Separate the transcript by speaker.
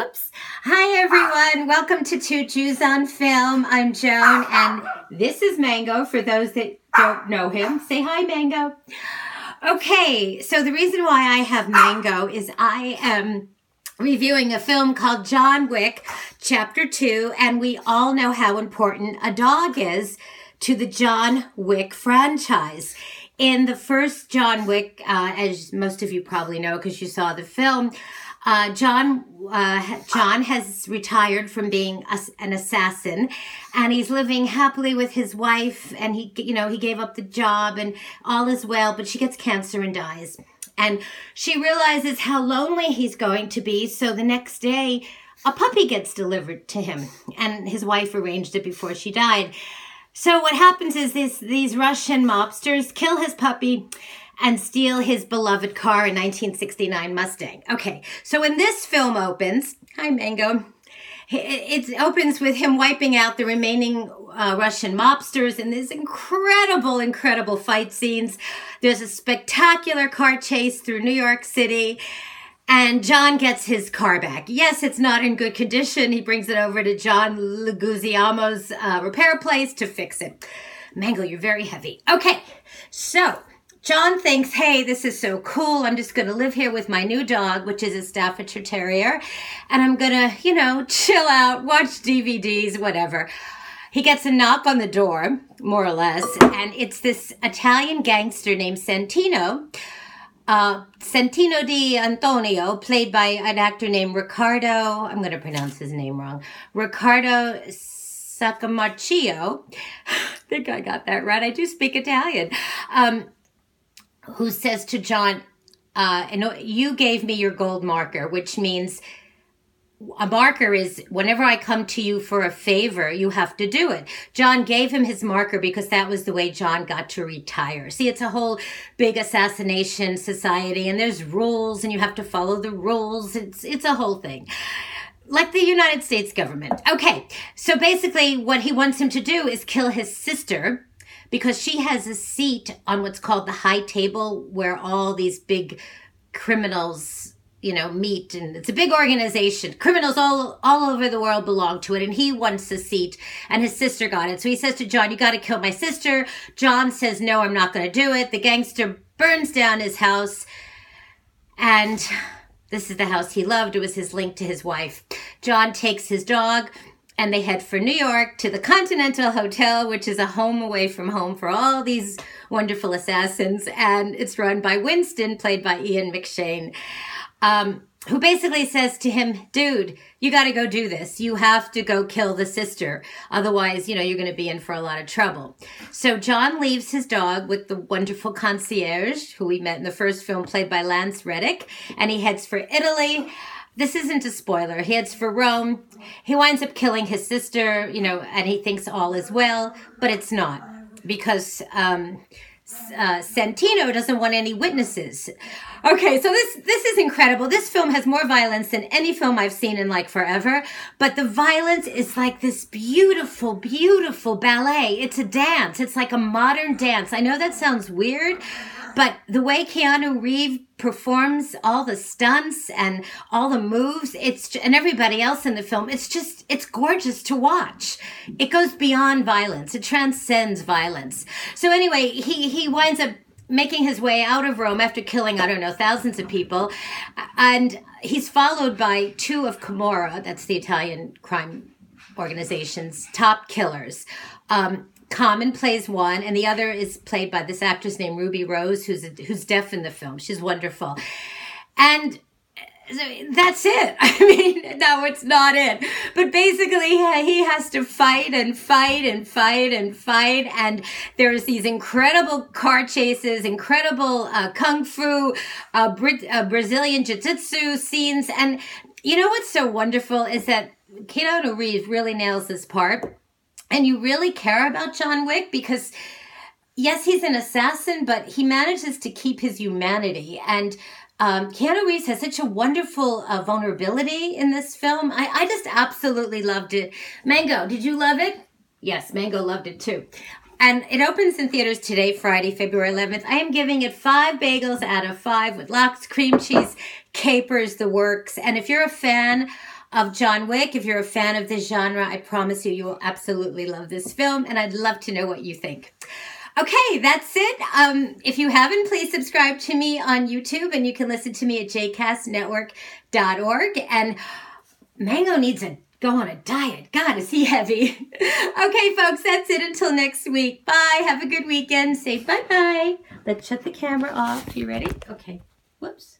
Speaker 1: Whoops. Hi, everyone. Welcome to Two Jews on Film. I'm Joan, and this is Mango for those that don't know him. Say hi, Mango. Okay, so the reason why I have Mango is I am reviewing a film called John Wick, Chapter 2, and we all know how important a dog is to the John Wick franchise. In the first John Wick, uh, as most of you probably know because you saw the film, uh, John uh, John has retired from being a, an assassin, and he's living happily with his wife. And he, you know, he gave up the job, and all is well. But she gets cancer and dies, and she realizes how lonely he's going to be. So the next day, a puppy gets delivered to him, and his wife arranged it before she died. So what happens is this, these Russian mobsters kill his puppy and steal his beloved car in 1969 Mustang. Okay, so when this film opens, hi Mango, it opens with him wiping out the remaining uh, Russian mobsters and there's incredible, incredible fight scenes. There's a spectacular car chase through New York City. And John gets his car back. Yes, it's not in good condition. He brings it over to John Leguizamo's uh, repair place to fix it. Mango, you're very heavy. Okay, so John thinks, hey, this is so cool. I'm just going to live here with my new dog, which is a Staffordshire Terrier, and I'm going to, you know, chill out, watch DVDs, whatever. He gets a knock on the door, more or less, and it's this Italian gangster named Santino. Uh, Santino di Antonio, played by an actor named Ricardo, I'm going to pronounce his name wrong, Ricardo Sacamaccio. I think I got that right. I do speak Italian. Um, who says to John, uh, and you gave me your gold marker, which means a marker is whenever I come to you for a favor, you have to do it. John gave him his marker because that was the way John got to retire. See, it's a whole big assassination society and there's rules and you have to follow the rules. It's, it's a whole thing. Like the United States government. Okay. So basically what he wants him to do is kill his sister because she has a seat on what's called the high table where all these big criminals you know meet and it's a big organization. Criminals all all over the world belong to it and he wants a seat and his sister got it. So he says to john you got to kill my sister. John says no i'm not going to do it. The gangster burns down his house and this is the house he loved. It was his link to his wife. John takes his dog and they head for New York to the Continental Hotel, which is a home away from home for all these wonderful assassins. And it's run by Winston, played by Ian McShane, um, who basically says to him, dude, you got to go do this. You have to go kill the sister. Otherwise, you know, you're going to be in for a lot of trouble. So John leaves his dog with the wonderful concierge, who we met in the first film, played by Lance Reddick, and he heads for Italy. This isn't a spoiler. He heads for Rome. He winds up killing his sister, you know, and he thinks all is well, but it's not because um, uh, Santino doesn't want any witnesses. Okay, so this this is incredible. This film has more violence than any film I've seen in like forever, but the violence is like this beautiful, beautiful ballet. It's a dance. It's like a modern dance. I know that sounds weird, but the way Keanu Reeves performs all the stunts and all the moves, it's and everybody else in the film, it's just it's gorgeous to watch. It goes beyond violence. It transcends violence. So anyway, he he winds up making his way out of Rome after killing, I don't know, thousands of people. And he's followed by two of Camorra, that's the Italian crime organization's top killers. Um, Common plays one, and the other is played by this actress named Ruby Rose, who's who's deaf in the film. She's wonderful, and that's it. I mean, no, it's not it. But basically, he has to fight and fight and fight and fight. And there's these incredible car chases, incredible uh, kung fu, uh, Brit- uh, Brazilian jiu-jitsu scenes. And you know what's so wonderful is that Keanu Reeves really nails this part and you really care about John Wick because yes, he's an assassin, but he manages to keep his humanity. And um, Keanu Reeves has such a wonderful uh, vulnerability in this film. I, I just absolutely loved it. Mango, did you love it? Yes, Mango loved it too. And it opens in theaters today, Friday, February 11th. I am giving it five bagels out of five with lox, cream cheese, capers, the works. And if you're a fan of John Wick. If you're a fan of this genre, I promise you, you will absolutely love this film, and I'd love to know what you think. Okay, that's it. Um, if you haven't, please subscribe to me on YouTube, and you can listen to me at jcastnetwork.org. And Mango needs to go on a diet. God, is he heavy? okay, folks, that's it. Until next week. Bye. Have a good weekend. Say bye bye. Let's shut the camera off. You ready? Okay. Whoops.